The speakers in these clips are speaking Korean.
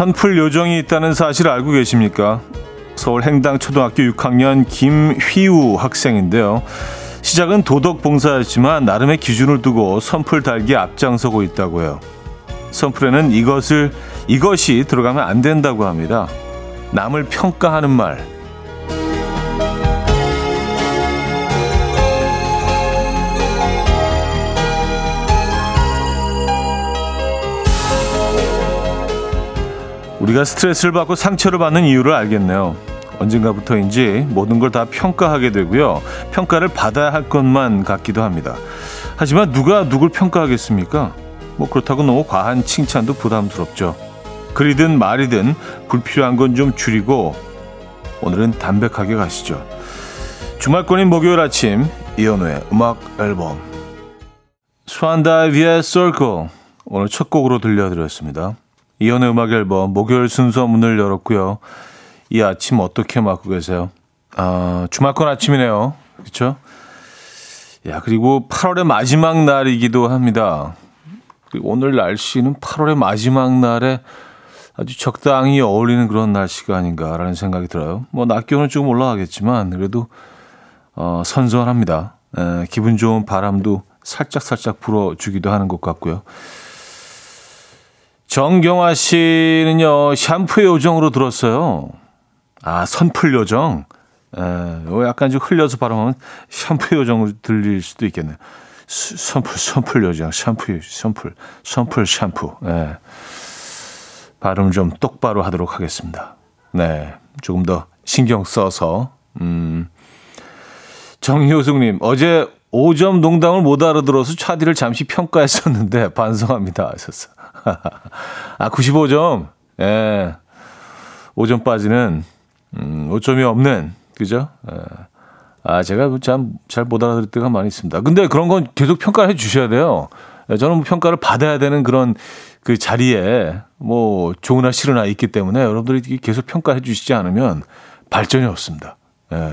선풀 요정이 있다는 사실 알고 계십니까? 서울 행당 초등학교 6학년 김휘우 학생인데요. 시작은 도덕 봉사였지만 나름의 기준을 두고 선풀 달기에 앞장서고 있다고 해요. 선풀에는 이것을 이것이 들어가면 안 된다고 합니다. 남을 평가하는 말. 우리가 스트레스를 받고 상처를 받는 이유를 알겠네요. 언젠가부터인지 모든 걸 다 평가하게 되고요. 평가를 받아야 할 것만 같기도 합니다. 하지만 누가 누굴 평가하겠습니까? 뭐 그렇다고 너무 과한 칭찬도 부담스럽죠. 글이든 말이든 불필요한 건 좀 줄이고 오늘은 담백하게 가시죠. 주말권인 목요일 아침 이현우의 음악 앨범 스완다이비의 Circle 오늘 첫 곡으로 들려드렸습니다. 이현우의 음악 앨범 목요일 순서 문을 열었고요. 이 아침 어떻게 맞고 계세요? 아, 주말권 아침이네요. 그렇죠? 야, 그리고 8월의 마지막 날이기도 합니다. 오늘 날씨는 8월의 마지막 날에 아주 적당히 어울리는 그런 날씨가 아닌가라는 생각이 들어요. 뭐, 낮 기온은 조금 올라가겠지만, 그래도, 어, 선선합니다. 에, 기분 좋은 바람도 살짝살짝 불어주기도 하는 것 같고요. 정경화 씨는요, 샴푸의 요정으로 들었어요. 아, 선풀 요정. 에, 약간 좀 흘려서 발음하면 샴푸 요정으로 들릴 수도 있겠네요. 수, 선풀, 선풀 요정, 샴푸, 선풀, 선풀 샴푸. 예. 발음 좀 똑바로 하도록 하겠습니다. 네. 조금 더 신경 써서, 음. 정효숙님, 어제 5점 농담을 못 알아들어서 차디를 잠시 평가했었는데 반성합니다. 하셨어. 아, 95점. 예. 5점 빠지는, 음, 5점이 없는, 그죠? 예. 아, 제가 참 잘 못 알아들을 때가 많이 있습니다. 근데 그런 건 계속 평가를 해 주셔야 돼요. 예, 저는 뭐 평가를 받아야 되는 그런 그 자리에 뭐 좋으나 싫으나 있기 때문에 여러분들이 계속 평가해 주시지 않으면 발전이 없습니다. 예.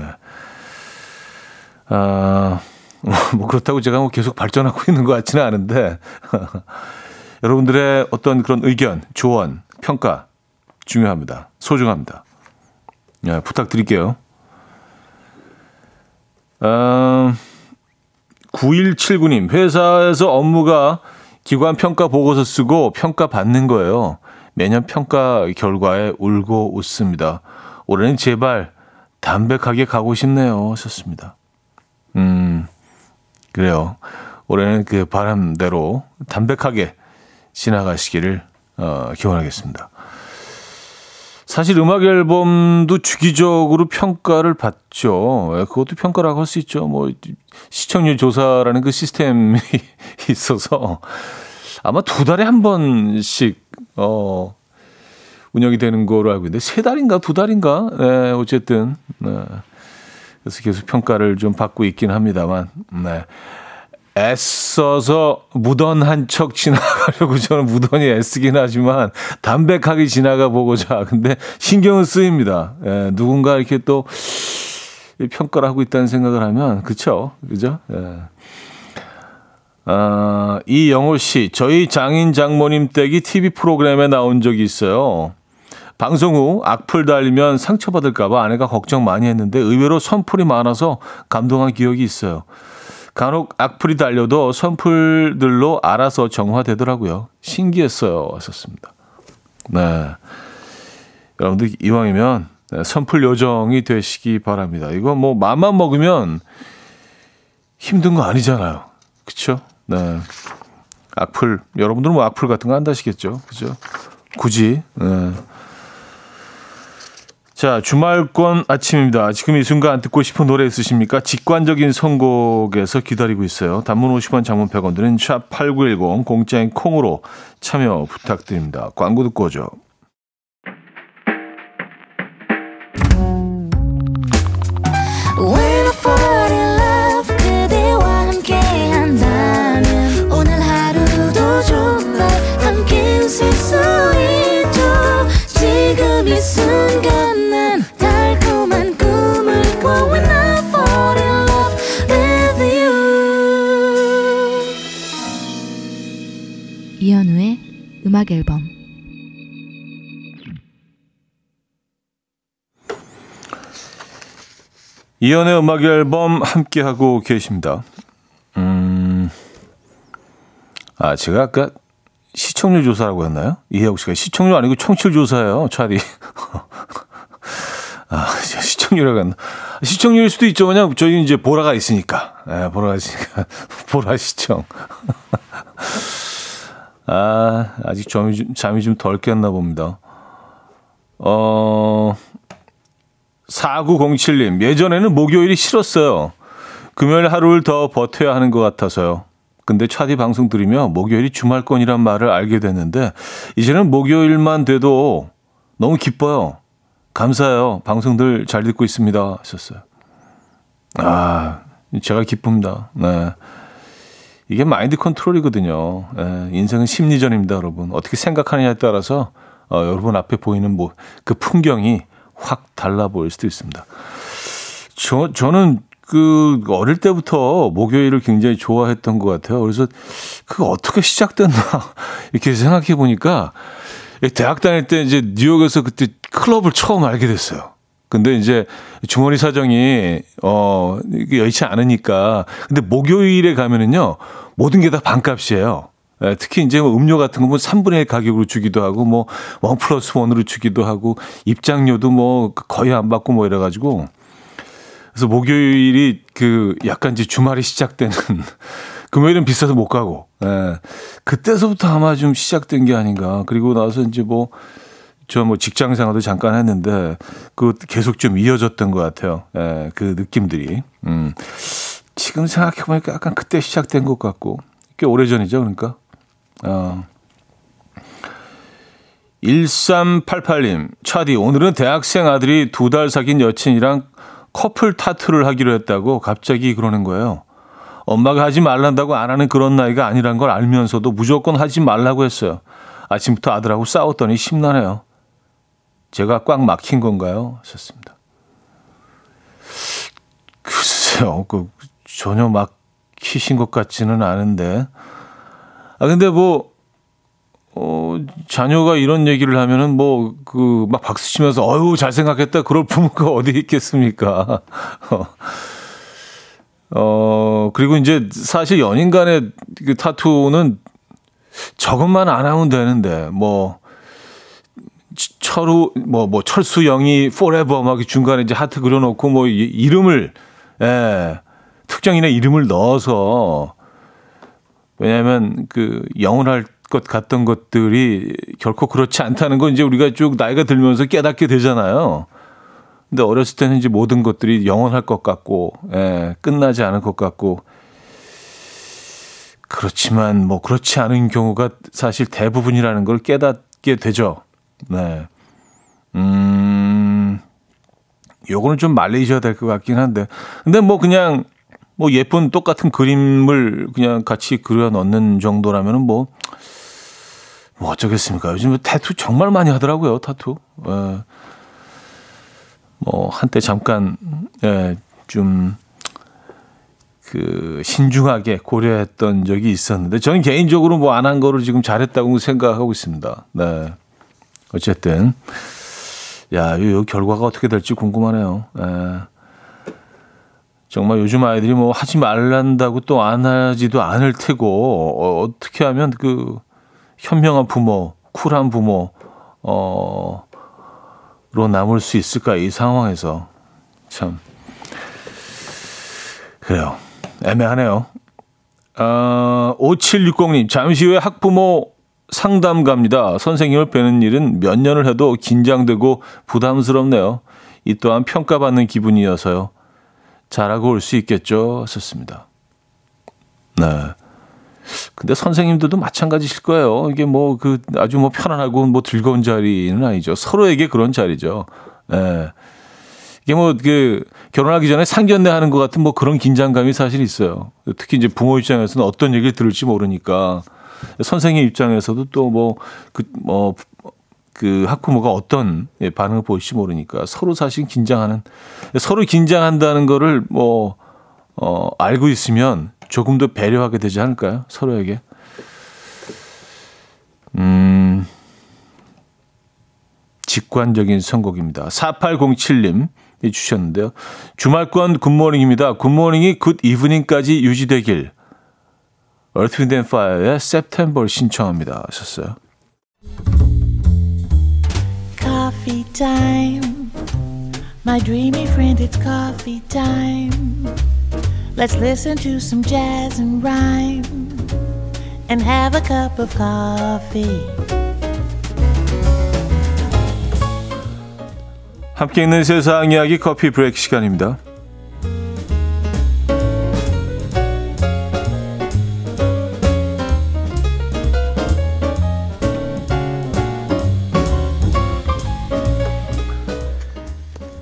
아, 뭐 그렇다고 제가 뭐 계속 발전하고 있는 것 같지는 않은데 여러분들의 어떤 그런 의견, 조언, 평가 중요합니다. 소중합니다. 예, 부탁드릴게요. 어, 9179님, 회사에서 업무가 기관 평가 보고서 쓰고 평가 받는 거예요. 매년 평가 결과에 울고 웃습니다. 올해는 제발 담백하게 가고 싶네요. 하셨습니다. 음, 그래요. 올해는 그 바람대로 담백하게 지나가시기를 어, 기원하겠습니다. 사실 음악 앨범도 주기적으로 평가를 받죠. 예, 그것도 평가라고 할 수 있죠. 뭐 시청률 조사라는 그 시스템이 있어서 아마 두 달에 한 번씩 어 운영이 되는 거로 알고 있는데 세 달인가 두 달인가 네, 어쨌든 네. 그래서 계속 평가를 좀 받고 있긴 합니다만 네. 애써서 무던한 척 지나가려고 저는 무던히 애쓰긴 하지만 담백하게 지나가 보고자. 근데 신경은 쓰입니다. 예, 누군가 이렇게 또 평가를 하고 있다는 생각을 하면, 그쵸? 그죠? 예. 아, 이영호 씨, 저희 장인 장모님 댁이 TV 프로그램에 나온 적이 있어요. 방송 후 악플 달리면 상처받을까봐 아내가 걱정 많이 했는데 의외로 선풀이 많아서 감동한 기억이 있어요. 간혹 악플이 달려도 선풀들로 알아서 정화되더라고요. 신기했어요. 왔었습니다. 네. 여러분들 이왕이면 네, 선풀 요정이 되시기 바랍니다. 이거 뭐 맘만 먹으면 힘든 거 아니잖아요. 그쵸? 네. 악플, 여러분들은 뭐 악플 같은 거 한다시겠죠? 그죠? 굳이, 네. 자, 주말권 아침입니다. 지금 이 순간 듣고 싶은 노래 있으십니까? 직관적인 선곡에서 기다리고 있어요. 단문 50원, 장문 100원 드는 샵8910 공짜인 콩으로 참여 부탁드립니다. 광고 듣고 오죠. 음악 앨범 이연의 음악 앨범 함께 하고 계십니다. 음, 아 제가 아까 시청률 조사라고 했나요? 이혜욱 씨가 시청률 아니고 청취율 조사예요, 차디. 아, 시청률이라고 했나? 시청률일 수도 있죠. 왜냐면 저희 이제 보라가 있으니까. 네, 보라가 있으니까. 보라 시청. 아, 아직 잠이 좀, 잠이 좀 덜 깼나 봅니다. 어, 4907님, 예전에는 목요일이 싫었어요. 금요일 하루를 더 버텨야 하는 것 같아서요. 근데 차디 방송 들으며 목요일이 주말권이란 말을 알게 됐는데, 이제는 목요일만 돼도 너무 기뻐요. 감사해요. 방송들 잘 듣고 있습니다. 하셨어요. 아, 제가 기쁩니다. 네. 이게 마인드 컨트롤이거든요. 예, 인생은 심리전입니다, 여러분. 어떻게 생각하느냐에 따라서 어, 여러분 앞에 보이는 뭐 그 풍경이 확 달라 보일 수도 있습니다. 저 저는 그 어릴 때부터 목요일을 굉장히 좋아했던 것 같아요. 그래서 그 어떻게 시작됐나 이렇게 생각해 보니까 대학 다닐 때 이제 뉴욕에서 그때 클럽을 처음 알게 됐어요. 근데 이제 주머니 사정이 어 여의치 않으니까 근데 목요일에 가면은요 모든 게 다 반값이에요. 예, 특히 이제 뭐 음료 같은 거뭐 3분의 1 가격으로 주기도 하고 뭐 원 플러스 원으로 주기도 하고 입장료도 뭐 거의 안 받고 뭐 이래 가지고 그래서 목요일이 그 약간 이제 주말이 시작되는 금요일은 비싸서 못 가고 예. 그때서부터 아마 좀 시작된 게 아닌가. 그리고 나서 이제 뭐 저 뭐 직장 생활도 잠깐 했는데 그 계속 좀 이어졌던 것 같아요. 예, 그 느낌들이. 음. 지금 생각해 보니까 약간 그때 시작된 것 같고 꽤 오래 전이죠, 그러니까. 어. 1388님, 차디, 오늘은 대학생 아들이 두 달 사귄 여친이랑 커플 타투를 하기로 했다고 갑자기 그러는 거예요. 엄마가 하지 말란다고 안 하는 그런 나이가 아니란 걸 알면서도 무조건 하지 말라고 했어요. 아침부터 아들하고 싸웠더니 심란해요. 제가 꽉 막힌 건가요? 하셨습니다. 글쎄요, 그, 전혀 막히신 것 같지는 않은데. 아, 근데 뭐, 어, 자녀가 이런 얘기를 하면은 뭐, 그, 막 박수 치면서, 어유, 잘 생각했다. 그럴 부모가 어디 있겠습니까? 어, 그리고 이제 사실 연인 간의 그 타투는 저것만 안 하면 되는데, 뭐, 철우, 뭐, 뭐, 철수영이 forever 막 중간에 이제 하트 그려놓고 뭐, 이름을, 예, 특정인의 이름을 넣어서, 왜냐하면 그 영원할 것 같던 것들이 결코 그렇지 않다는 건 이제 우리가 쭉 나이가 들면서 깨닫게 되잖아요. 근데 어렸을 때는 이제 모든 것들이 영원할 것 같고, 예, 끝나지 않을 것 같고, 그렇지만 뭐 그렇지 않은 경우가 사실 대부분이라는 걸 깨닫게 되죠. 네. 음, 요거는 좀 말리셔야 될 것 같긴 한데. 근데 뭐 그냥 뭐 예쁜 똑같은 그림을 그냥 같이 그려 넣는 정도라면은 뭐, 뭐 어쩌겠습니까. 요즘 뭐 타투 정말 많이 하더라고요, 타투. 예. 뭐 한때 잠깐 예, 좀 그 신중하게 고려했던 적이 있었는데 저는 개인적으로 뭐 안 한 거를 지금 잘했다고 생각하고 있습니다. 네. 어쨌든 야, 이 결과가 어떻게 될지 궁금하네요. 예. 정말 요즘 아이들이 뭐 하지 말란다고 또 안 하지도 않을 테고 어, 어떻게 하면 그 현명한 부모, 쿨한 부모 어로 남을 수 있을까 이 상황에서 참 그래요 애매하네요. 어, 5760님 잠시 후에 학부모 상담 갑니다. 선생님을 뵈는 일은 몇 년을 해도 긴장되고 부담스럽네요. 이 또한 평가받는 기분이어서요. 잘하고 올 수 있겠죠. 썼습니다. 네. 근데 선생님들도 마찬가지실 거예요. 이게 뭐 그 아주 뭐 편안하고 뭐 즐거운 자리는 아니죠. 서로에게 그런 자리죠. 예. 이게 뭐 그 결혼하기 전에 상견례 하는 것 같은 뭐 그런 긴장감이 사실 있어요. 특히 이제 부모 입장에서는 어떤 얘기를 들을지 모르니까 선생님 입장에서도 또뭐그뭐 그 학부모가 어떤 예, 반응을 보일지 모르니까 서로 사실 긴장하는 서로 긴장한다는 거를 뭐 어, 알고 있으면 조금 더 배려하게 되지 않을까요? 서로에게. 음, 직관적인 선곡입니다. 4807님 주셨는데요. 주말권 굿모닝입니다. 굿모닝이 굿 이브닝까지 유지되길. Earth, Wind and Fire의 September 신청합니다. 하셨어요. Coffee time. My dreamy friend, it's coffee time. Let's listen to some jazz and rhyme and have a cup of coffee. 함께 있는 세상 이야기 커피 브레이크 시간입니다.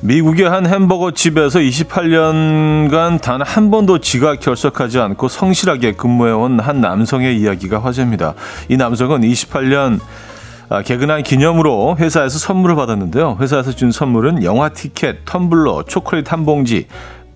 미국의 한 햄버거 집에서 28년간 단 한 번도 지각 결석하지 않고 성실하게 근무해온 한 남성의 이야기가 화제입니다. 이 남성은 28년 아, 개근한 기념으로 회사에서 선물을 받았는데요. 회사에서 준 선물은 영화 티켓, 텀블러, 초콜릿 한 봉지,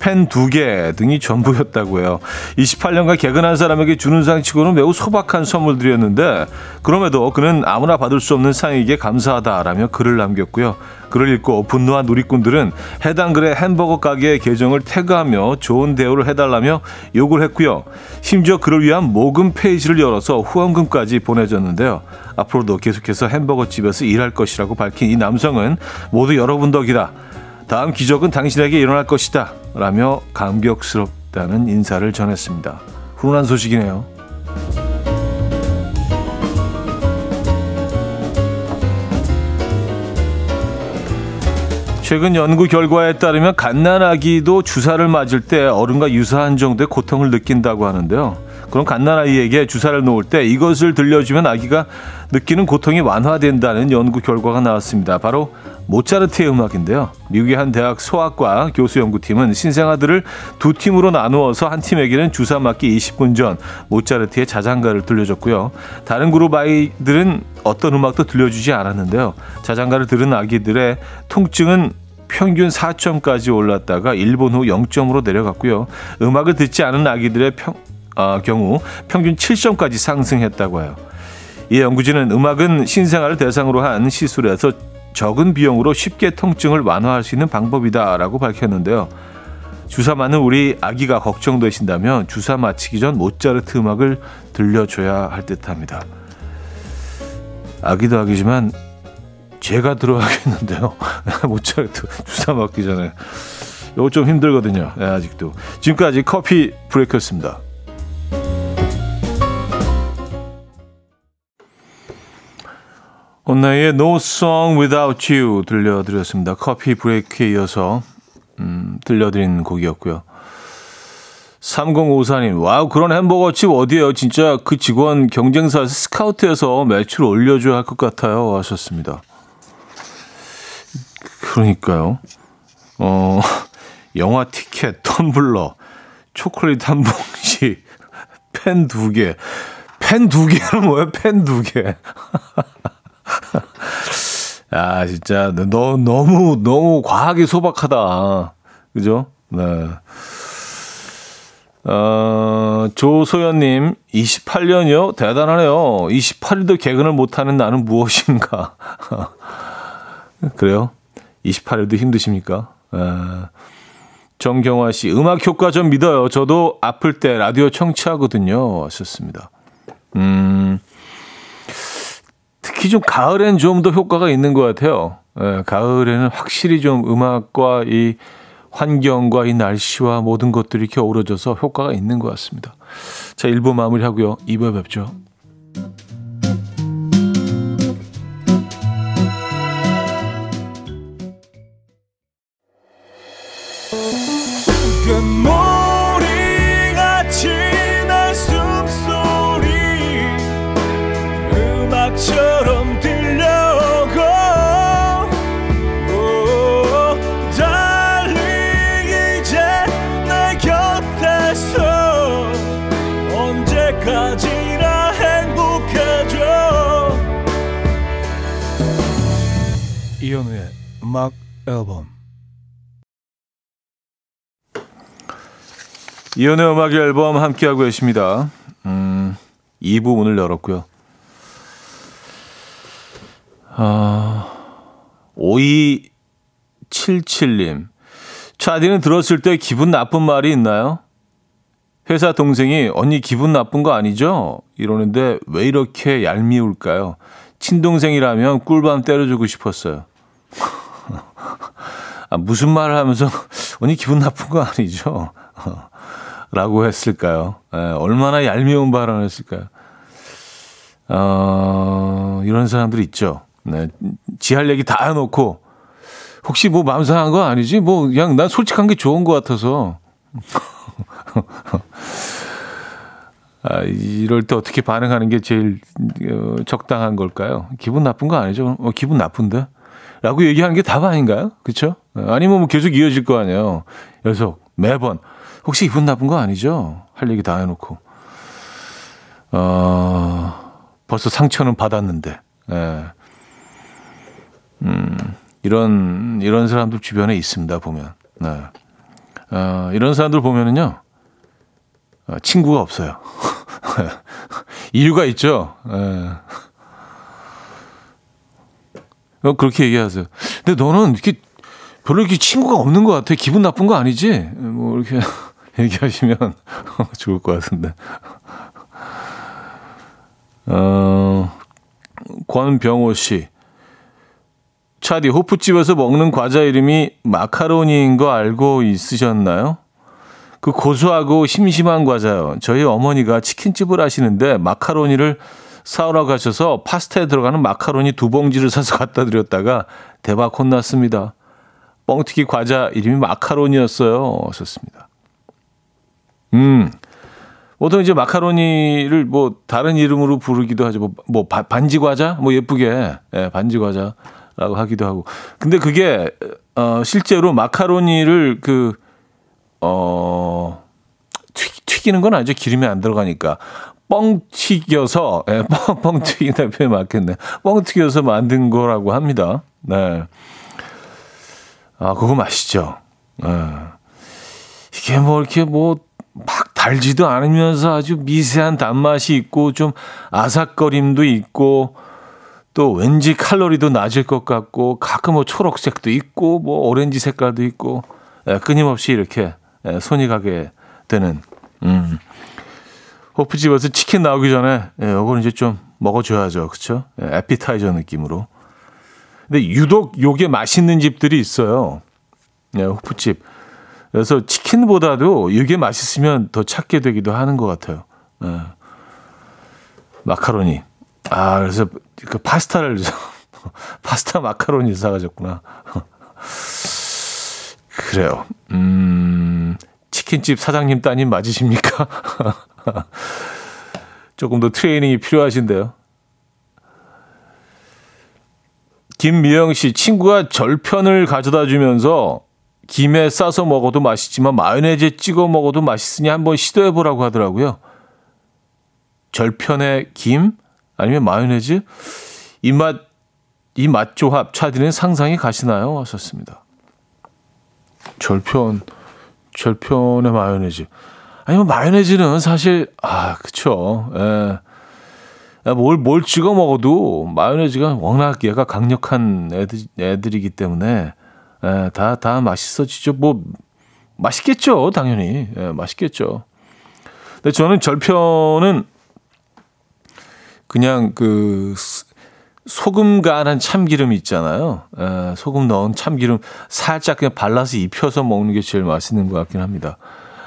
펜 두 개 등이 전부였다고 해요. 28년간 개근한 사람에게 주는 상치고는 매우 소박한 선물들이었는데 그럼에도 그는 아무나 받을 수 없는 상에게 감사하다라며 글을 남겼고요. 글을 읽고 분노한 누리꾼들은 해당 글의 햄버거 가게의 계정을 태그하며 좋은 대우를 해달라며 요구를 했고요. 심지어 그를 위한 모금 페이지를 열어서 후원금까지 보내줬는데요. 앞으로도 계속해서 햄버거 집에서 일할 것이라고 밝힌 이 남성은 모두 여러분 덕이다. 다음 기적은 당신에게 일어날 것이다. 라며 감격스럽다는 인사를 전했습니다. 훈훈한 소식이네요. 최근 연구 결과에 따르면 갓난아기도 주사를 맞을 때 어른과 유사한 정도의 고통을 느낀다고 하는데요. 그럼 갓난아이에게 주사를 놓을 때 이것을 들려주면 아기가 느끼는 고통이 완화된다는 연구 결과가 나왔습니다. 바로 모차르트의 음악인데요. 미국의 한 대학 소아과 교수 연구팀은 신생아들을 두 팀으로 나누어서 한 팀에게는 주사 맞기 20분 전 모차르트의 자장가를 들려줬고요. 다른 그룹 아이들은 어떤 음악도 들려주지 않았는데요. 자장가를 들은 아기들의 통증은 평균 4점까지 올랐다가 1분 후 0점으로 내려갔고요. 음악을 듣지 않은 아기들의 평, 어, 경우 평균 7점까지 상승했다고 해요. 이 연구진은 음악은 신생아를 대상으로 한 시술에서 적은 비용으로 쉽게 통증을 완화할 수 있는 방법이다라고 밝혔는데요. 주사 맞는 우리 아기가 걱정되신다면 주사 마치기 전 모차르트 음악을 들려줘야 할 듯합니다. 아기도 아기지만 제가 들어야겠는데요. 모차르트 주사 맞기 전에 이거 좀 힘들거든요. 네, 아직도 지금까지 커피 브레이크였습니다. HONNE의 No Song Without You 들려드렸습니다. 커피 브레이크에 이어서 음, 들려드린 곡이었고요. 3054님, 와우, 그런 햄버거 집 어디에요? 진짜 그 직원 경쟁사에서 스카우트해서 매출 올려줘야 할 것 같아요. 하셨습니다. 그러니까요. 어, 영화 티켓, 텀블러, 초콜릿 한 봉지, 펜 두 개. 펜 두 개는 뭐예요? 펜 두 개. 아, 진짜, 너, 너무, 너무 과하게 소박하다. 그죠? 네. 어, 조소연님, 28년이요? 대단하네요. 28일도 개근을 못하는 나는 무엇인가. 그래요? 28일도 힘드십니까? 아, 정경화 씨, 음악 효과 좀 믿어요. 저도 아플 때 라디오 청취하거든요. 하셨습니다. 음, 특히 좀 가을엔 좀 더 효과가 있는 것 같아요. 예, 가을에는 확실히 좀 음악과 이 환경과 이 날씨와 모든 것들이 이렇게 어우러져서 효과가 있는 것 같습니다. 자, 1부 마무리하고요. 2부에 뵙죠. 음악 앨범 이연의 음악 앨범 함께하고 계십니다. 음, 2부 문을 열었고요. 아, 5277님. 차디는 들었을 때 기분 나쁜 말이 있나요? 회사 동생이 언니 기분 나쁜 거 아니죠? 이러는데 왜 이렇게 얄미울까요? 친동생이라면 꿀밤 때려주고 싶었어요. 아, 무슨 말을 하면서 언니 기분 나쁜 거 아니죠? 라고 했을까요? 에, 예, 얼마나 얄미운 발언을 했을까요? 어, 이런 사람들 있죠. 네, 지할 얘기 다 해놓고 혹시 뭐 마음 상한 거 아니지? 뭐 그냥 난 솔직한 게 좋은 것 같아서. 아, 이럴 때 어떻게 반응하는 게 제일 어, 적당한 걸까요? 기분 나쁜 거 아니죠? 어, 기분 나쁜데? 라고 얘기하는 게 답 아닌가요? 그쵸? 아니면 뭐 계속 이어질 거 아니에요. 계속 매번 혹시 기분 나쁜 거 아니죠? 할 얘기 다 해놓고 어, 벌써 상처는 받았는데 예. 음, 이런 이런 사람들 주변에 있습니다 보면 네. 어, 이런 사람들 보면은요 어, 친구가 없어요. 이유가 있죠. 예. 어, 그렇게 얘기하세요. 근데 너는 이렇게 별로 이렇게 친구가 없는 것 같아. 기분 나쁜 거 아니지? 뭐 이렇게 얘기하시면 좋을 것 같은데. 어, 권병호 씨. 차디 호프집에서 먹는 과자 이름이 마카로니인 거 알고 있으셨나요? 그 고소하고 심심한 과자요. 저희 어머니가 치킨집을 하시는데 마카로니를 사오러 가셔서 파스타에 들어가는 마카로니 두 봉지를 사서 갖다 드렸다가 대박 혼났습니다. 뻥튀기 과자 이름이 마카로니였어요. 썼습니다. 음. 보통 이제 마카로니를 뭐 다른 이름으로 부르기도 하죠. 뭐, 뭐 반지 과자? 뭐 예쁘게. 예, 반지 과자라고 하기도 하고. 근데 그게 어 실제로 마카로니를 그 어, 튀, 튀기는 건 아니죠. 기름이 안 들어가니까. 뻥 튀겨서, 예, 뻥, 뻥 튀긴다 표현 맞겠네. 뻥 튀겨서 만든 거라고 합니다. 네. 아, 그거 맛있죠. 예. 이게 뭐 이렇게 뭐, 막 달지도 않으면서 아주 미세한 단맛이 있고, 좀 아삭거림도 있고, 또 왠지 칼로리도 낮을 것 같고, 가끔 뭐 초록색도 있고, 뭐 오렌지 색깔도 있고, 예, 끊임없이 이렇게 예, 손이 가게 되는 음. 호프집에서 치킨 나오기 전에 예, 요거는 이제 좀 먹어줘야죠, 그렇죠? 예, 에피타이저 느낌으로. 근데 유독 요게 맛있는 집들이 있어요. 예, 호프집. 그래서 치킨보다도 이게 맛있으면 더 찾게 되기도 하는 것 같아요. 예. 마카로니. 아, 그래서 그 파스타를 파스타 마카로니 사가졌구나. 그래요. 음, 치킨집 사장님 따님 맞으십니까? 조금 더 트레이닝이 필요하신데요. 김미영 씨, 친구가 절편을 가져다 주면서 김에 싸서 먹어도 맛있지만 마요네즈에 찍어 먹어도 맛있으니 한번 시도해 보라고 하더라고요. 절편에 김 아니면 마요네즈 이맛 이 맛 조합 차디는 상상이 가시나요? 하셨습니다. 절편, 절편의 마요네즈. 아니면 마요네즈는 사실, 아, 그쵸. 예. 뭘, 뭘 찍어 먹어도 마요네즈가 워낙 얘가 강력한 애들, 애들이기 때문에, 예, 다, 다 맛있어지죠. 뭐, 맛있겠죠. 당연히. 예, 맛있겠죠. 근데 저는 절편은 그냥 그 소금 간한 참기름 있잖아요. 에, 소금 넣은 참기름 살짝 그냥 발라서 입혀서 먹는 게 제일 맛있는 것 같긴 합니다.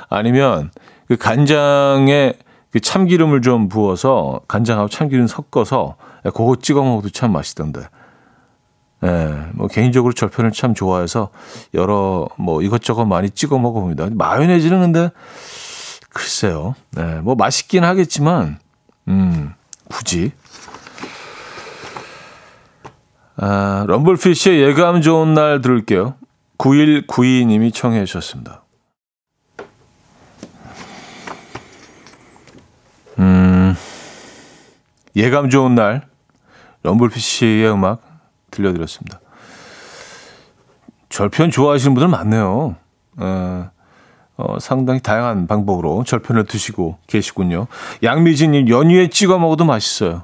아니면 그 간장에 그 참기름을 좀 부어서 간장하고 참기름 섞어서 그거 찍어 먹어도 참 맛있던데. 예, 뭐 개인적으로 절편을 참 좋아해서 여러 뭐 이것저것 많이 찍어 먹어봅니다. 마요네즈는 근데 글쎄요. 예, 뭐 맛있긴 하겠지만 음, 굳이 아, 럼블피쉬의 예감 좋은 날 들을게요. 9192님이 청해 주셨습니다. 음, 예감 좋은 날, 럼블피쉬의 음악 들려드렸습니다. 절편 좋아하시는 분들 많네요. 어, 어, 상당히 다양한 방법으로 절편을 드시고 계시군요. 양미진님, 연유에 찍어 먹어도 맛있어요.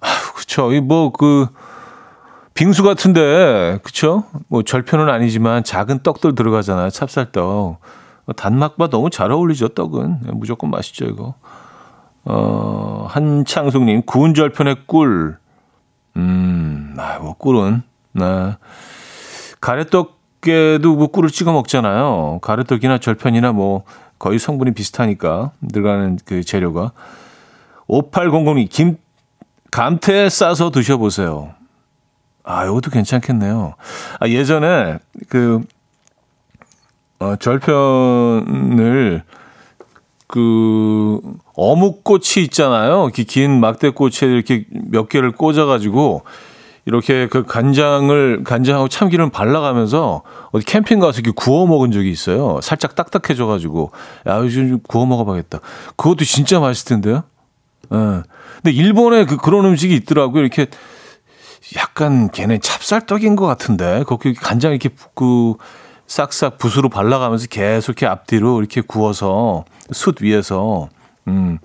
아, 그쵸. 이 뭐, 그, 빙수 같은데, 그쵸? 뭐 절편은 아니지만 작은 떡들 들어가잖아요. 찹쌀떡. 단맛과 너무 잘 어울리죠, 떡은. 네, 무조건 맛있죠, 이거. 어, 한창숙님, 구운 절편의 꿀. 음, 아, 뭐, 꿀은. 네. 가래떡에도 뭐 꿀을 찍어 먹잖아요. 가래떡이나 절편이나 뭐, 거의 성분이 비슷하니까, 들어가는 그 재료가. 5800님, 김, 감태 싸서 드셔보세요. 아, 이것도 괜찮겠네요. 아, 예전에 그, 어, 절편을 그 어묵꽃이 있잖아요. 긴 막대꽃에 이렇게 몇 개를 꽂아가지고 이렇게 그 간장을 간장하고 참기름 발라가면서 어디 캠핑 가서 이렇게 구워 먹은 적이 있어요. 살짝 딱딱해져가지고 야 요즘 구워 먹어봐야겠다. 그것도 진짜 맛있을 텐데요. 예. 근데 일본에 그 그런 음식이 있더라고요. 이렇게 약간 걔네 찹쌀떡인 것 같은데 거기 간장 이렇게 그 싹싹 붓으로 발라가면서 계속 이렇게 앞뒤로 이렇게 구워서 숯 위에서 음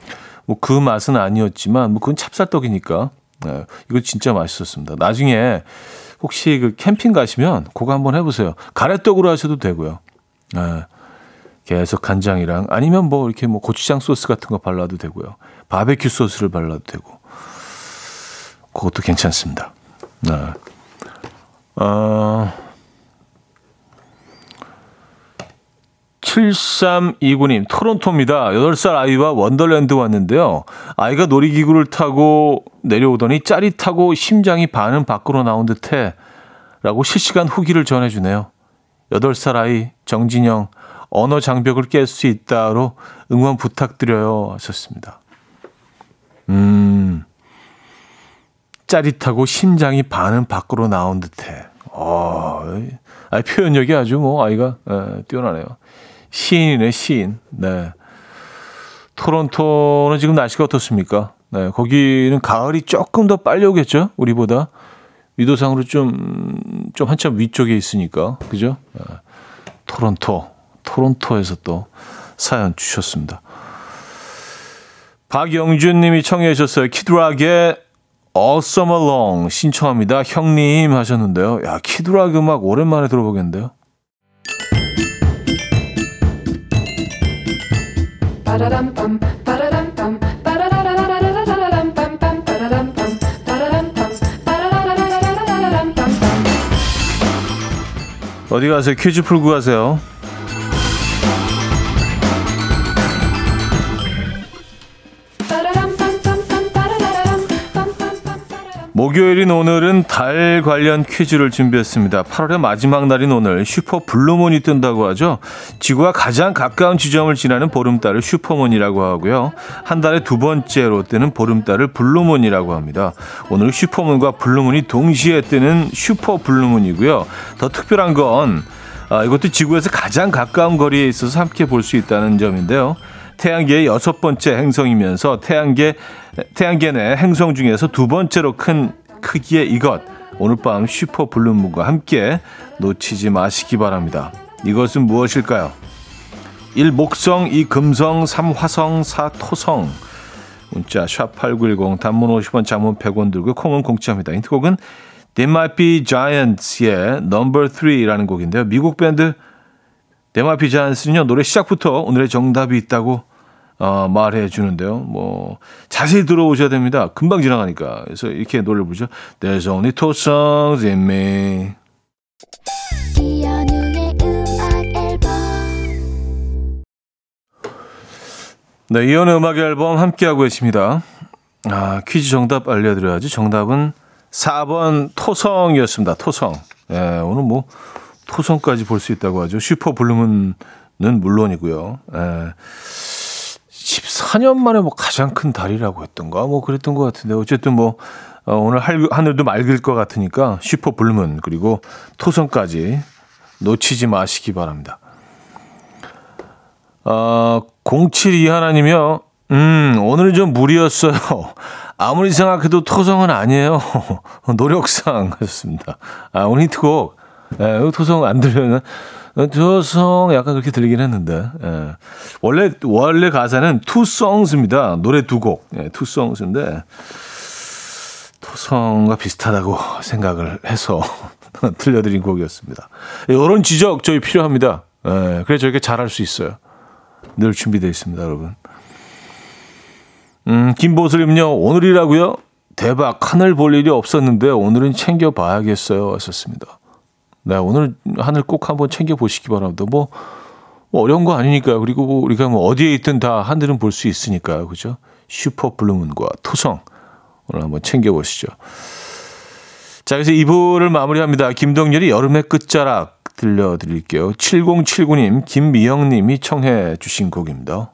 뭐 그 맛은 아니었지만 뭐 그건 찹쌀떡이니까 네, 이거 진짜 맛있었습니다. 나중에 혹시 그 캠핑 가시면 그거 한번 해보세요. 가래떡으로 하셔도 되고요. 네, 계속 간장이랑 아니면 뭐 이렇게 뭐 고추장 소스 같은 거 발라도 되고요. 바베큐 소스를 발라도 되고 그것도 괜찮습니다. 네. 어, 7329님, 토론토입니다. 8살 아이와 원더랜드 왔는데요. 아이가 놀이기구를 타고 내려오더니 짜릿하고 심장이 반은 밖으로 나온 듯해 라고 실시간 후기를 전해주네요. 8살 아이, 정진영, 언어 장벽을 깰 수 있다로 응원 부탁드려요. 하셨습니다. 음, 짜릿하고 심장이 반은 밖으로 나온 듯해. 어, 아, 표현력이 아주 뭐 아이가 에, 뛰어나네요. 시인이네, 시인. 네. 토론토는 지금 날씨가 어떻습니까? 네, 거기는 가을이 조금 더 빨리 오겠죠? 우리보다. 위도상으로 좀, 좀 한참 위쪽에 있으니까. 그죠? 네. 토론토. 토론토에서 또 사연 주셨습니다. 박영준 님이 청해 주셨어요. 키드락의 All Summer Long 신청합니다. 형님 하셨는데요. 야, 키드락 음악 오랜만에 들어보겠는데요. 어디 가세요? 퀴즈 풀고 가세요. 목요일인 오늘은 달 관련 퀴즈를 준비했습니다. 8월의 마지막 날인 오늘 슈퍼 블루문이 뜬다고 하죠. 지구와 가장 가까운 지점을 지나는 보름달을 슈퍼문이라고 하고요. 한 달에 두 번째로 뜨는 보름달을 블루문이라고 합니다. 오늘 슈퍼문과 블루문이 동시에 뜨는 슈퍼 블루문이고요. 더 특별한 건 아, 이것도 지구에서 가장 가까운 거리에 있어서 함께 볼 수 있다는 점인데요. 태양계의 여섯 번째 행성이면서 태양계 태양계 내 행성 중에서 두 번째로 큰 크기의 이것 오늘 밤 슈퍼 블루문과 함께 놓치지 마시기 바랍니다. 이것은 무엇일까요? 1. 목성, 2. 금성, 3. 화성, 4. 토성. 문자 샵8910 단문 50원 장문 100원 그리고 콩은 공짜입니다. 힌트곡은 They Might Be Giants의 Number 3라는 곡인데요. 미국 밴드 They Might Be Giants는요. 노래 시작부터 오늘의 정답이 있다고 어, 말해 주는데요. 뭐 자세히 들어보셔야 됩니다. 금방 지나가니까. 그래서 이렇게 노래를 부르죠. There's only two songs in me. 네, 이현우의 음악 앨범 함께하고 계십니다. 아, 퀴즈 정답 알려드려야지. 정답은 4번 토성이었습니다. 토성. 예, 오늘 뭐 토성까지 볼 수 있다고 하죠. 슈퍼 블루문은 물론이고요. 예. 14년 만에 뭐 가장 큰 달이라고 했던가 뭐 그랬던 것 같은데 어쨌든 뭐 어, 오늘 하늘도 맑을 것 같으니까 슈퍼 블루문 그리고 토성까지 놓치지 마시기 바랍니다. 어, 072 하나님이요. 음, 오늘은 좀 무리였어요. 아무리 생각해도 토성은 아니에요. 노력상 하셨습니다. 아, 오늘 힌트곡. 예, 토성 안 들려나? 토성 약간 그렇게 들리긴 했는데 예. 원래 원래 가사는 two songs입니다. 노래 두 곡, 예, two songs인데 투 토성과 비슷하다고 생각을 해서 들려드린 곡이었습니다. 이런 지적 저희 필요합니다. 예, 그래 저렇게 잘할 수 있어요. 늘 준비되어 있습니다, 여러분. 음, 김보슬님요, 오늘이라고요? 대박, 하늘 볼 일이 없었는데 오늘은 챙겨봐야겠어요. 하셨습니다. 네, 오늘 하늘 꼭 한번 챙겨 보시기 바랍니다. 뭐, 뭐 어려운 거 아니니까요. 그리고 뭐 우리가 뭐 어디에 있든 다 하늘은 볼 수 있으니까요. 그죠? 슈퍼 블루문과 토성. 오늘 한번 챙겨 보시죠. 자, 그래서 2부를 마무리합니다. 김동률의 여름의 끝자락 들려드릴게요. 7079님, 김미영님이 청해 주신 곡입니다.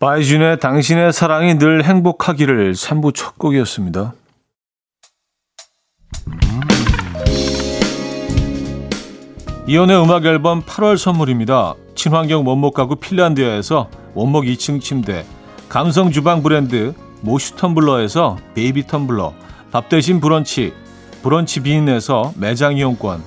바이준의 당신의 사랑이 늘 행복하기를 3부 첫 곡이었습니다. 이현우의 음악 앨범 8월 선물입니다. 친환경 원목 가구 핀란드에서 원목 2층 침대, 감성 주방 브랜드 모슈 텀블러에서 베이비 텀블러, 밥 대신 브런치, 브런치 빈에서 매장 이용권,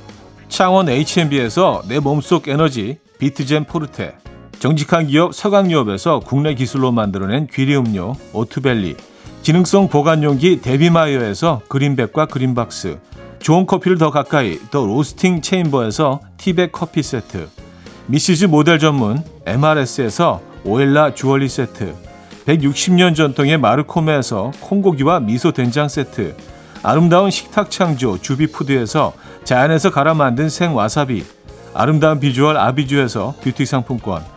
창원 H&B에서 내 몸속 에너지 비트젠 포르테, 정직한 기업 서강유업에서 국내 기술로 만들어낸 귀리 음료 오트벨리 기능성 보관용기 데비마이어에서 그린백과 그린박스 좋은 커피를 더 가까이 더 로스팅 체인버에서 티백 커피 세트 미시즈 모델 전문 MRS에서 오엘라 주얼리 세트 160년 전통의 마르코메에서 콩고기와 미소 된장 세트 아름다운 식탁 창조 주비푸드에서 자연에서 갈아 만든 생와사비 아름다운 비주얼 아비주에서 뷰티 상품권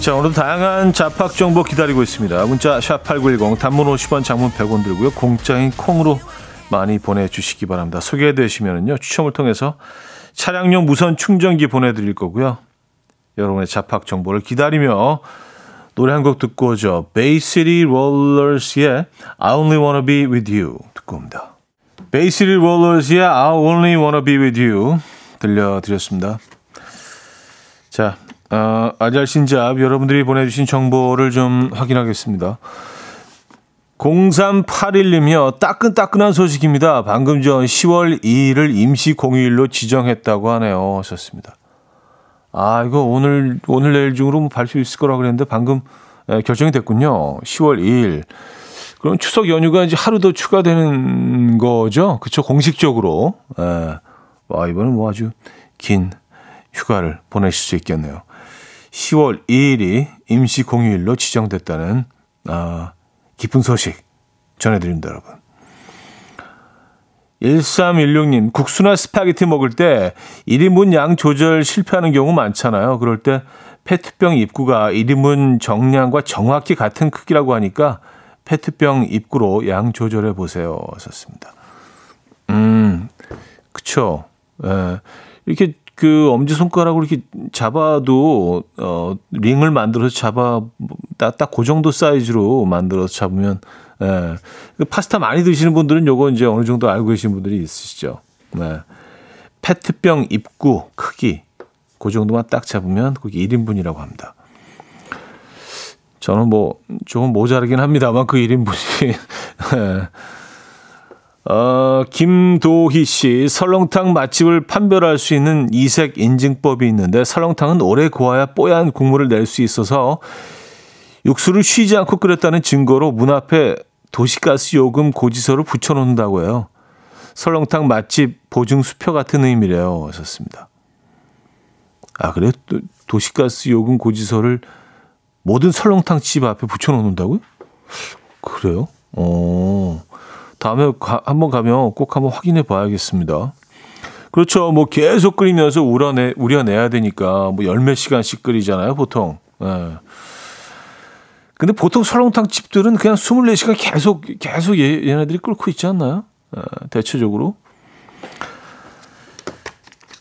자, 오늘도 다양한 잡학 정보 기다리고 있습니다. 문자 샵8910 단문 50원 장문 100원 들고요. 공짜인 콩으로 많이 보내주시기 바랍니다. 소개되시면은요 추첨을 통해서 차량용 무선 충전기 보내드릴 거고요. 여러분의 잡학 정보를 기다리며 노래 한 곡 듣고 오죠. Bay City Rollers의 I Only Wanna Be With You 듣고 옵니다. Bay City Rollers의 I Only Wanna Be With You 들려드렸습니다. 자, 어, 아잘신잡 여러분들이 보내주신 정보를 좀 확인하겠습니다. 0381님이요. 따끈따끈한 소식입니다. 방금 전 10월 2일을 임시 공휴일로 지정했다고 하네요. 하셨습니다. 아, 이거 오늘, 오늘 내일 중으로 뭐 발표 있을 거라 그랬는데 방금 에, 결정이 됐군요. 10월 2일. 그럼 추석 연휴가 이제 하루 더 추가되는 거죠? 그쵸? 공식적으로. 에, 와, 이번엔 뭐 아주 긴 휴가를 보내실 수 있겠네요. 10월 2일이 임시 공휴일로 지정됐다는 아, 기쁜 소식 전해드립니다, 여러분. 1316님, 국수나 스파게티 먹을 때 1인분 양 조절 실패하는 경우 많잖아요. 그럴 때 페트병 입구가 1인분 정량과 정확히 같은 크기라고 하니까 페트병 입구로 양 조절해 보세요. 하셨습니다. 음, 그쵸. 예. 이렇게 그 엄지 손가락으로 이렇게 잡아도, 어, 링을 만들어서 잡아, 딱, 딱 그 정도 사이즈로 만들어서 잡으면, 예. 그 파스타 많이 드시는 분들은 요거 이제 어느 정도 알고 계신 분들이 있으시죠. 네. 페트병 입구 크기, 그 정도만 딱 잡으면 그게 1인분이라고 합니다. 저는 뭐 조금 모자르긴 합니다만 그 1인분이. 네. 어, 김도희 씨, 설렁탕 맛집을 판별할 수 있는 이색 인증법이 있는데 설렁탕은 오래 구워야 뽀얀 국물을 낼 수 있어서 육수를 쉬지 않고 끓였다는 증거로 문 앞에 도시가스 요금 고지서를 붙여놓는다고 해요. 설렁탕 맛집 보증 수표 같은 의미래요. 하셨습니다. 아, 그래? 또 도시가스 요금 고지서를 모든 설렁탕 집 앞에 붙여놓는다고요? 그래요? 어. 다음에 가, 한번 가면 꼭 한번 확인해 봐야겠습니다. 그렇죠. 뭐 계속 끓이면서 우려내, 우려내야 되니까 뭐 열몇 시간씩 끓이잖아요, 보통. 예. 근데 보통 설렁탕 집들은 그냥 24시간 계속, 계속 얘, 얘네들이 끓고 있지 않나요? 예, 대체적으로.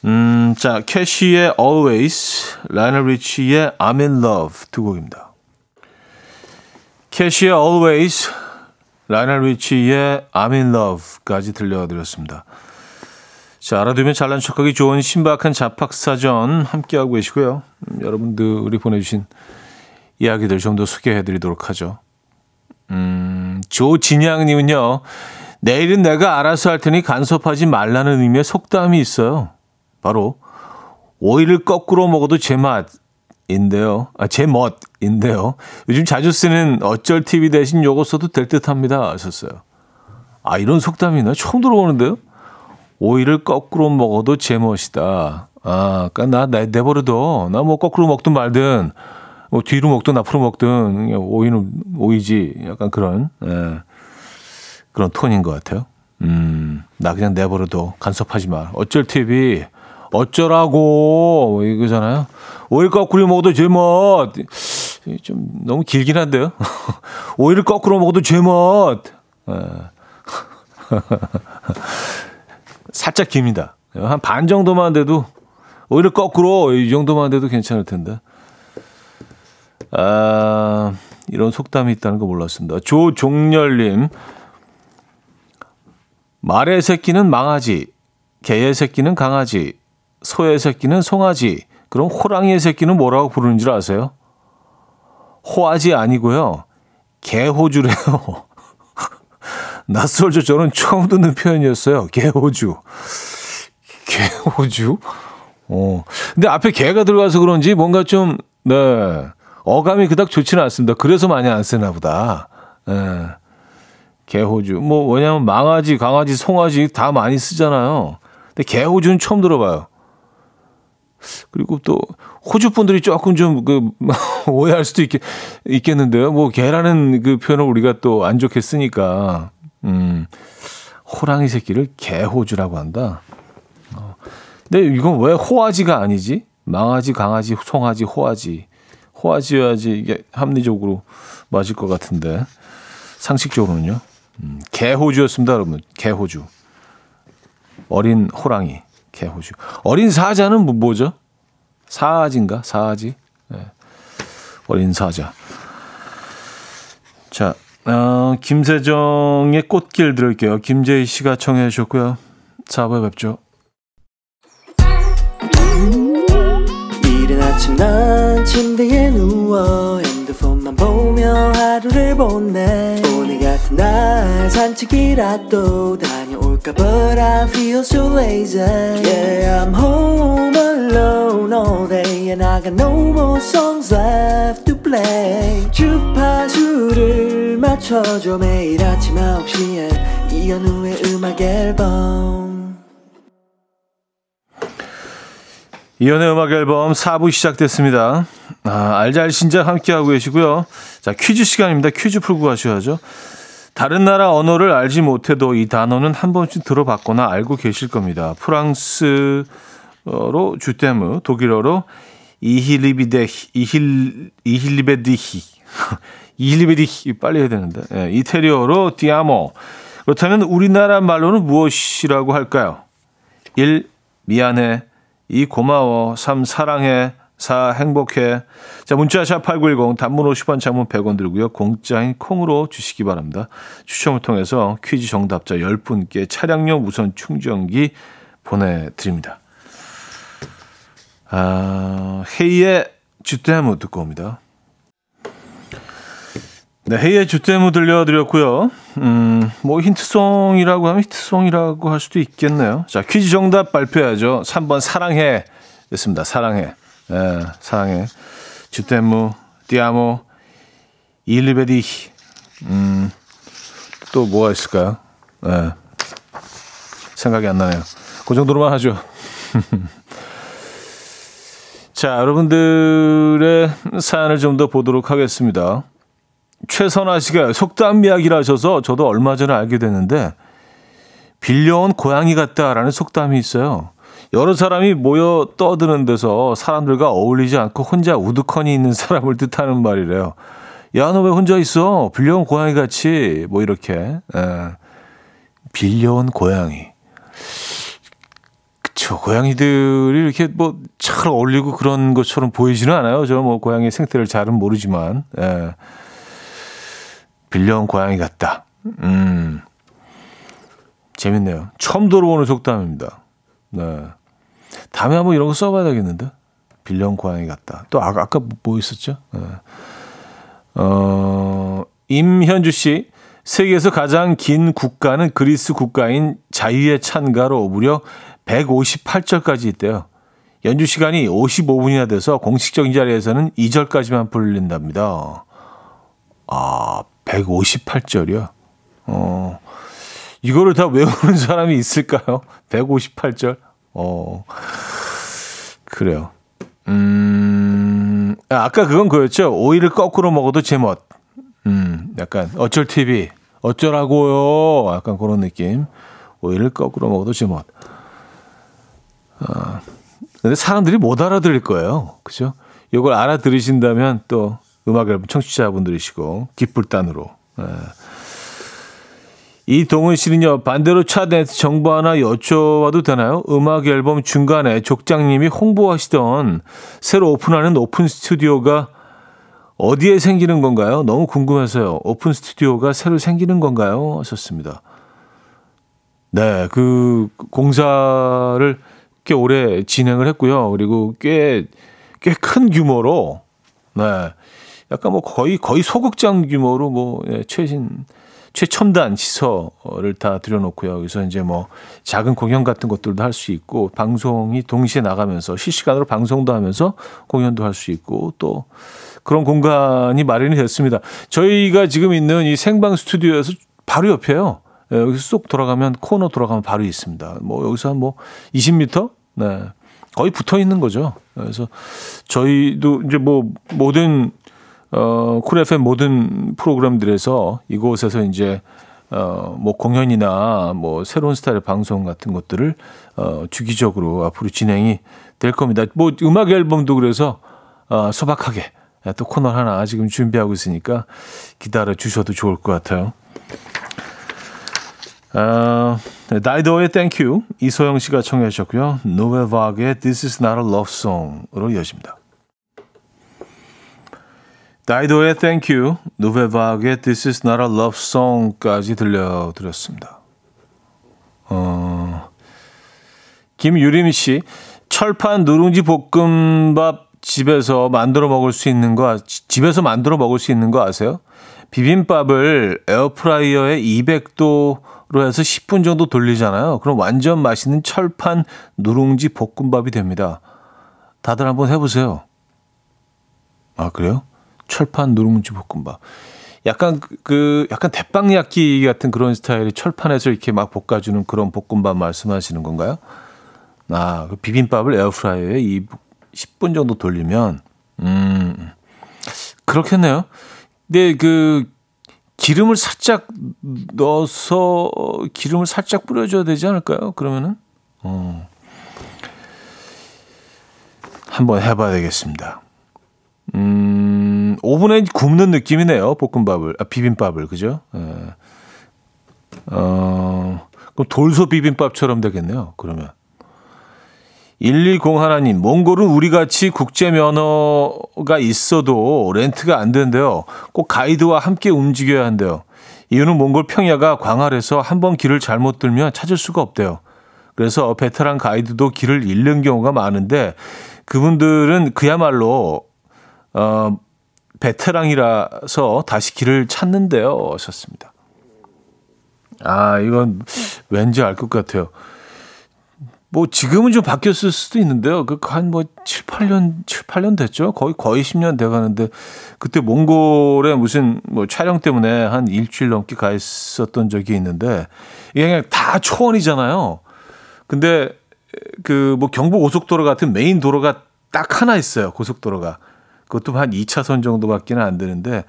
음, 자, 캐시의 Always, 라이널 리치의 I'm in Love 두 곡입니다. 캐시의 Always, 라이널 리치의 I'm in Love까지 들려드렸습니다. 자, 알아두면 잘난 척하기 좋은 신박한 잡학사전 함께하고 계시고요. 음, 여러분들이 보내주신 이야기들 좀 더 소개해드리도록 하죠. 음, 조진양님은요, 내 일은 내가 알아서 할 테니 간섭하지 말라는 의미의 속담이 있어요. 바로 오이를 거꾸로 먹어도 제맛 인데요. 아, 제 멋인데요. 요즘 자주 쓰는 어쩔 TV 대신 요거 써도 될 듯 합니다. 하셨어요. 아, 이런 속담이 있나? 처음 들어보는데요. 오이를 거꾸로 먹어도 제 멋이다. 아, 그니까 나, 나 내버려둬. 나 뭐 거꾸로 먹든 말든, 뭐 뒤로 먹든 앞으로 먹든, 오이는 오이지. 약간 그런, 예, 그런 톤인 것 같아요. 음, 나 그냥 내버려둬. 간섭하지 마. 어쩔 TV, 어쩌라고 뭐 이거잖아요. 오일 거꾸로 먹어도 제멋. 좀 너무 길긴 한데요. 오일을 거꾸로 먹어도 제멋. 예. 살짝 깁니다. 한 반 정도만 돼도 오히려 거꾸로 이 정도만 돼도 괜찮을 텐데. 아, 이런 속담이 있다는 거 몰랐습니다. 조종렬님. 말의 새끼는 망아지, 개의 새끼는 강아지, 소의 새끼는 송아지, 그럼 호랑이의 새끼는 뭐라고 부르는 줄 아세요? 호아지 아니고요. 개호주래요. 낯설죠. 저는 처음 듣는 표현이었어요. 개호주. 개호주? 어. 근데 앞에 개가 들어가서 그런지 뭔가 좀, 네. 어감이 그닥 좋지는 않습니다. 그래서 많이 안 쓰나 보다. 네. 개호주. 뭐, 왜냐면 망아지, 강아지, 송아지 다 많이 쓰잖아요. 근데 개호주는 처음 들어봐요. 그리고 또 호주 분들이 조금 좀 그 오해할 수도 있겠, 있겠는데요. 뭐 개라는 그 표현을 우리가 또 안 좋게 쓰니까 음 호랑이 새끼를 개호주라고 한다. 어. 근데 이건 왜 호아지가 아니지? 망아지, 강아지, 송아지, 호아지. 호아지여야지 이게 합리적으로 맞을 것 같은데 상식적으로는요. 음, 개호주였습니다, 여러분. 개호주. 어린 호랑이. 개호주. 어린 사자는 뭐, 뭐죠? 사아지인가? 사아지. 네. 어린 사자. 자, 어, 김세정의 꽃길 들을게요. 김재희 씨가 청해 주셨고요. 4부에 뵙죠. 이른 아침 난 침대에 누워 핸드폰만 보며 하루를 보내 오늘 같은 날 산책이라도 다 볼까 But I feel so lazy Yeah I'm home alone all day And I got no more songs left to play 주파수를 맞춰줘 매일 아침 9시에 이현우의 음악 앨범 이연의 음악 앨범 4부 시작됐습니다. 아, 알잘신작 함께하고 계시고요. 자, 퀴즈 시간입니다. 퀴즈 풀고 가셔야죠. 다른 나라 언어를 알지 못해도 이 단어는 한 번쯤 들어봤거나 알고 계실 겁니다. 프랑스어로 주테무, 독일어로 이힐리비데히, 이힐, 이힐리베디히, 이힐리베디히, 빨리 해야 되는데. 예, 이태리어로 디아모. 그렇다면 우리나라 말로는 무엇이라고 할까요? 1. 미안해. 2. 고마워. 3. 사랑해. 4. 행복해. 자, 문자샵 8910 단문 50원 장문 100원 들고요. 공짜인 콩으로 주시기 바랍니다. 추첨을 통해서 퀴즈 정답자 10분께 차량용 무선 충전기 보내드립니다. 아, 헤이의 주대무 듣고 옵니다. 네, 헤이의 주대무 들려드렸고요. 음, 뭐 힌트송이라고 하면 힌트송이라고 할 수도 있겠네요. 자, 퀴즈 정답 발표해야죠. 3번 사랑해 됐습니다. 사랑해. 예, 사랑해. 주테무, 디아모, 일리베디. 음, 또 뭐가 있을까요? 예. 생각이 안 나네요. 그 정도로만 하죠. 자, 여러분들의 사연을 좀 더 보도록 하겠습니다. 최선아 씨가 속담 이야기를 하셔서 저도 얼마 전에 알게 됐는데 빌려온 고양이 같다라는 속담이 있어요. 여러 사람이 모여 떠드는 데서 사람들과 어울리지 않고 혼자 우두커니 있는 사람을 뜻하는 말이래요. 야, 너 왜 혼자 있어? 빌려온 고양이 같이. 뭐, 이렇게. 에. 예. 빌려온 고양이. 그쵸. 고양이들이 이렇게 뭐 잘 어울리고 그런 것처럼 보이지는 않아요. 저 뭐 고양이 생태를 잘은 모르지만. 에. 예. 빌려온 고양이 같다. 음. 재밌네요. 처음 들어보는 속담입니다. 네. 다음에 한번 이런 거 써봐야 되겠는데? 빌려온 고양이 같다. 또 아, 아까 뭐 있었죠? 네. 어, 임현주 씨. 세계에서 가장 긴 국가는 그리스 국가인 자유의 찬가로 무려 158절까지 있대요. 연주 시간이 55분이나 돼서 공식적인 자리에서는 2절까지만 불린답니다. 아, 158절이요? 어, 이거를 다 외우는 사람이 있을까요? 158절? 어, 그래요. 음, 아, 아까 그건 그였죠. 오이를 거꾸로 먹어도 제멋. 음, 약간 어쩔 TV. 어쩌라고요. 약간 그런 느낌. 오이를 거꾸로 먹어도 제멋. 아, 근데 사람들이 못 알아들을 거예요. 그죠? 이걸 알아들으신다면 또 음악 앨범 청취자분들이시고 기쁠 단으로. 예. 이동은 씨는요 반대로 차댄스 정보 하나 여쭤봐도 되나요? 음악 앨범 중간에 족장님이 홍보하시던 새로 오픈하는 오픈 스튜디오가 어디에 생기는 건가요? 너무 궁금해서요. 오픈 스튜디오가 새로 생기는 건가요? 하셨습니다. 네, 그 공사를 꽤 오래 진행을 했고요. 그리고 꽤 꽤 큰 규모로 네. 약간 뭐 거의 거의 소극장 규모로 뭐 예, 최신 최첨단 시설을 다 들여놓고요. 그래서 이제 뭐 작은 공연 같은 것들도 할 수 있고 방송이 동시에 나가면서 실시간으로 방송도 하면서 공연도 할 수 있고 또 그런 공간이 마련이 됐습니다. 저희가 지금 있는 이 생방 스튜디오에서 바로 옆에요. 예, 여기서 쏙 돌아가면 코너 돌아가면 바로 있습니다. 뭐 여기서 한 뭐 20m? 네. 거의 붙어 있는 거죠. 그래서 저희도 이제 뭐 모든 어, 쿨 FM 모든 프로그램들에서 이곳에서 이제 어, 뭐 공연이나 뭐 새로운 스타일의 방송 같은 것들을 어, 주기적으로 앞으로 진행이 될 겁니다. 뭐 음악 앨범도 그래서 어, 소박하게 또 코너 하나 지금 준비하고 있으니까 기다려 주셔도 좋을 것 같아요. 어, Thank You 이소영 씨가 청해 주셨고요. 노벨 바그의 This is not a love song으로 이어집니다. 다이도의 Thank You, 누베바의 This is not a love song까지 들려드렸습니다. 어, 김유림 씨, 철판 누룽지 볶음밥 집에서 만들어 먹을 수 있는 거, 집에서 만들어 먹을 수 있는 거 아세요? 비빔밥을 에어프라이어에 200도로 해서 10분 정도 돌리잖아요. 그럼 완전 맛있는 철판 누룽지 볶음밥이 됩니다. 다들 한번 해보세요. 아, 그래요? 철판 누룽지 볶음밥. 약간 그, 그 약간 대빵焼기 같은 그런 스타일의 철판에서 이렇게 막 볶아주는 그런 볶음밥 말씀하시는 건가요? 아, 그 비빔밥을 에어프라이어에 2, 10분 정도 돌리면, 음, 그렇겠네요. 근데 그 기름을 살짝 넣어서 기름을 살짝 뿌려줘야 되지 않을까요? 그러면은, 어, 한번 해봐야 되겠습니다. 음, 오븐에 굽는 느낌이네요. 볶음밥을, 아, 비빔밥을, 그죠? 예. 어, 그럼 돌소 비빔밥처럼 되겠네요. 그러면. 120 하나님, 몽골은 우리 같이 국제 면허가 있어도 렌트가 안 된대요. 꼭 가이드와 함께 움직여야 한대요. 이유는 몽골 평야가 광활해서 한 번 길을 잘못 들면 찾을 수가 없대요. 그래서 베테랑 가이드도 길을 잃는 경우가 많은데 그분들은 그야말로 어 베테랑이라서 다시 길을 찾는데요. 하셨습니다. 아, 이건 왠지 알 것 같아요. 뭐 지금은 좀 바뀌었을 수도 있는데요. 그 한 뭐 7, 8년 7, 8년 됐죠. 거의 거의 10년 돼 가는데 그때 몽골에 무슨 뭐 촬영 때문에 한 일주일 넘게 가 있었던 적이 있는데 이게 그냥 다 초원이잖아요. 근데 그 뭐 경부 고속도로 같은 메인 도로가 딱 하나 있어요. 고속도로가. 그것도 한 2차선 정도밖에는 안 되는데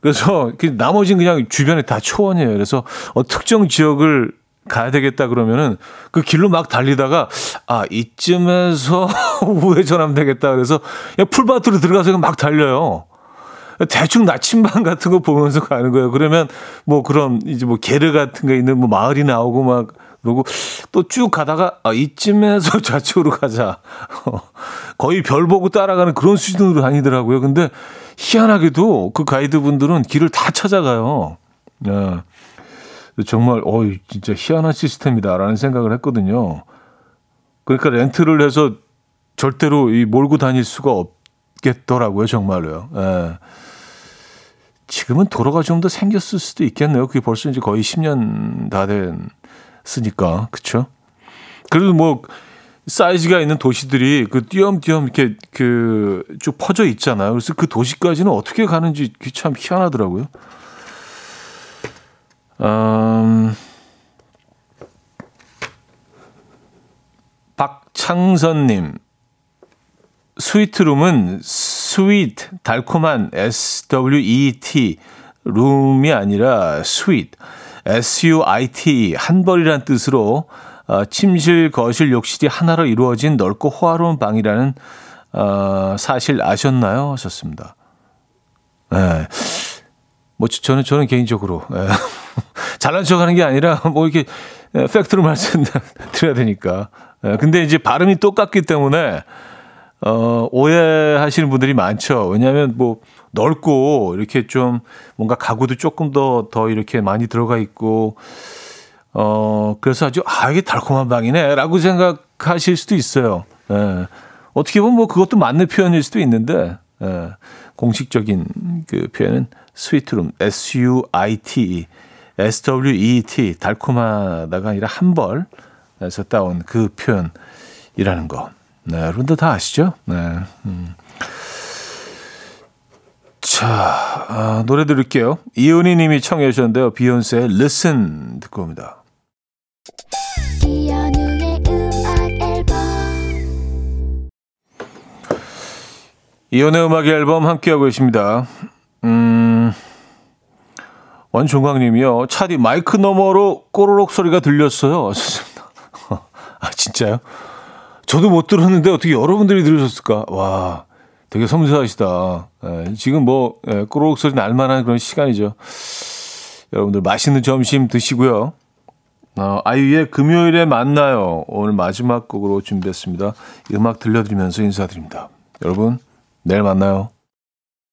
그래서 그 나머지는 그냥 주변에 다 초원이에요. 그래서 어, 특정 지역을 가야 되겠다 그러면은 그 길로 막 달리다가 아 이쯤에서 우회전하면 되겠다 그래서 풀밭으로 들어가서 막 달려요. 대충 나침반 같은 거 보면서 가는 거예요. 그러면 뭐 그런 이제 뭐 게르 같은 거 있는 뭐 마을이 나오고 막 그러고 또 쭉 가다가 아 이쯤에서 좌측으로 가자. 거의 별 보고 따라가는 그런 수준으로 다니더라고요. 근데 희한하게도 그 가이드분들은 길을 다 찾아가요. 네. 정말 어 진짜 희한한 시스템이다라는 생각을 했거든요. 그러니까 렌트를 해서 절대로 이 몰고 다닐 수가 없겠더라고요, 정말로요. 예. 지금은 도로가 좀 더 생겼을 수도 있겠네요. 그게 벌써 이제 거의 10년 다됐 으니까, 그렇죠? 그래도 뭐 사이즈가 있는 도시들이 그 띄엄띄엄 이렇게 그 쭉 퍼져 있잖아요. 그래서 그 도시까지는 어떻게 가는지 참 희한하더라고요. 음, 박창선님, 스위트룸은 sweet, 달콤한 S-W-E-T, 룸이 아니라 suite, S-U-I-T, 한 벌이란 뜻으로 어, 침실, 거실, 욕실이 하나로 이루어진 넓고 호화로운 방이라는 어, 사실 아셨나요? 하셨습니다. 네. 뭐 저는 저는 개인적으로 예. 잘난 척하는 게 아니라 뭐 이렇게 팩트로 말씀드려야 되니까. 예. 근데 이제 발음이 똑같기 때문에 어, 오해하시는 분들이 많죠. 왜냐하면 뭐 넓고 이렇게 좀 뭔가 가구도 조금 더더 이렇게 많이 들어가 있고 어 그래서 아주 아 이게 달콤한 방이네라고 생각하실 수도 있어요. 예. 어떻게 보면 뭐 그것도 맞는 표현일 수도 있는데 예. 공식적인 그 표현은 스위트룸, S-U-I-T, S-W-E-T, 달콤하다가 아니라 한 벌에서 따온 그 표현이라는 거. 네, 여러분들 다 아시죠? 네. 음. 자, 아, 노래 들을게요. 이은희 님이 청해 주셨는데요. 비욘세의 Listen 듣고 옵니다. 이연의 음악 앨범 함께하고 계십니다. 음, 원종광님이요. 차디 마이크 너머로 꼬르륵 소리가 들렸어요. 아, 진짜요? 저도 못 들었는데 어떻게 여러분들이 들으셨을까? 와, 되게 섬세하시다. 예, 지금 뭐, 예, 꼬르륵 소리 날 만한 그런 시간이죠. 여러분들 맛있는 점심 드시고요. 어, 아이유의 금요일에 만나요. 오늘 마지막 곡으로 준비했습니다. 음악 들려드리면서 인사드립니다. 여러분, 내일 만나요.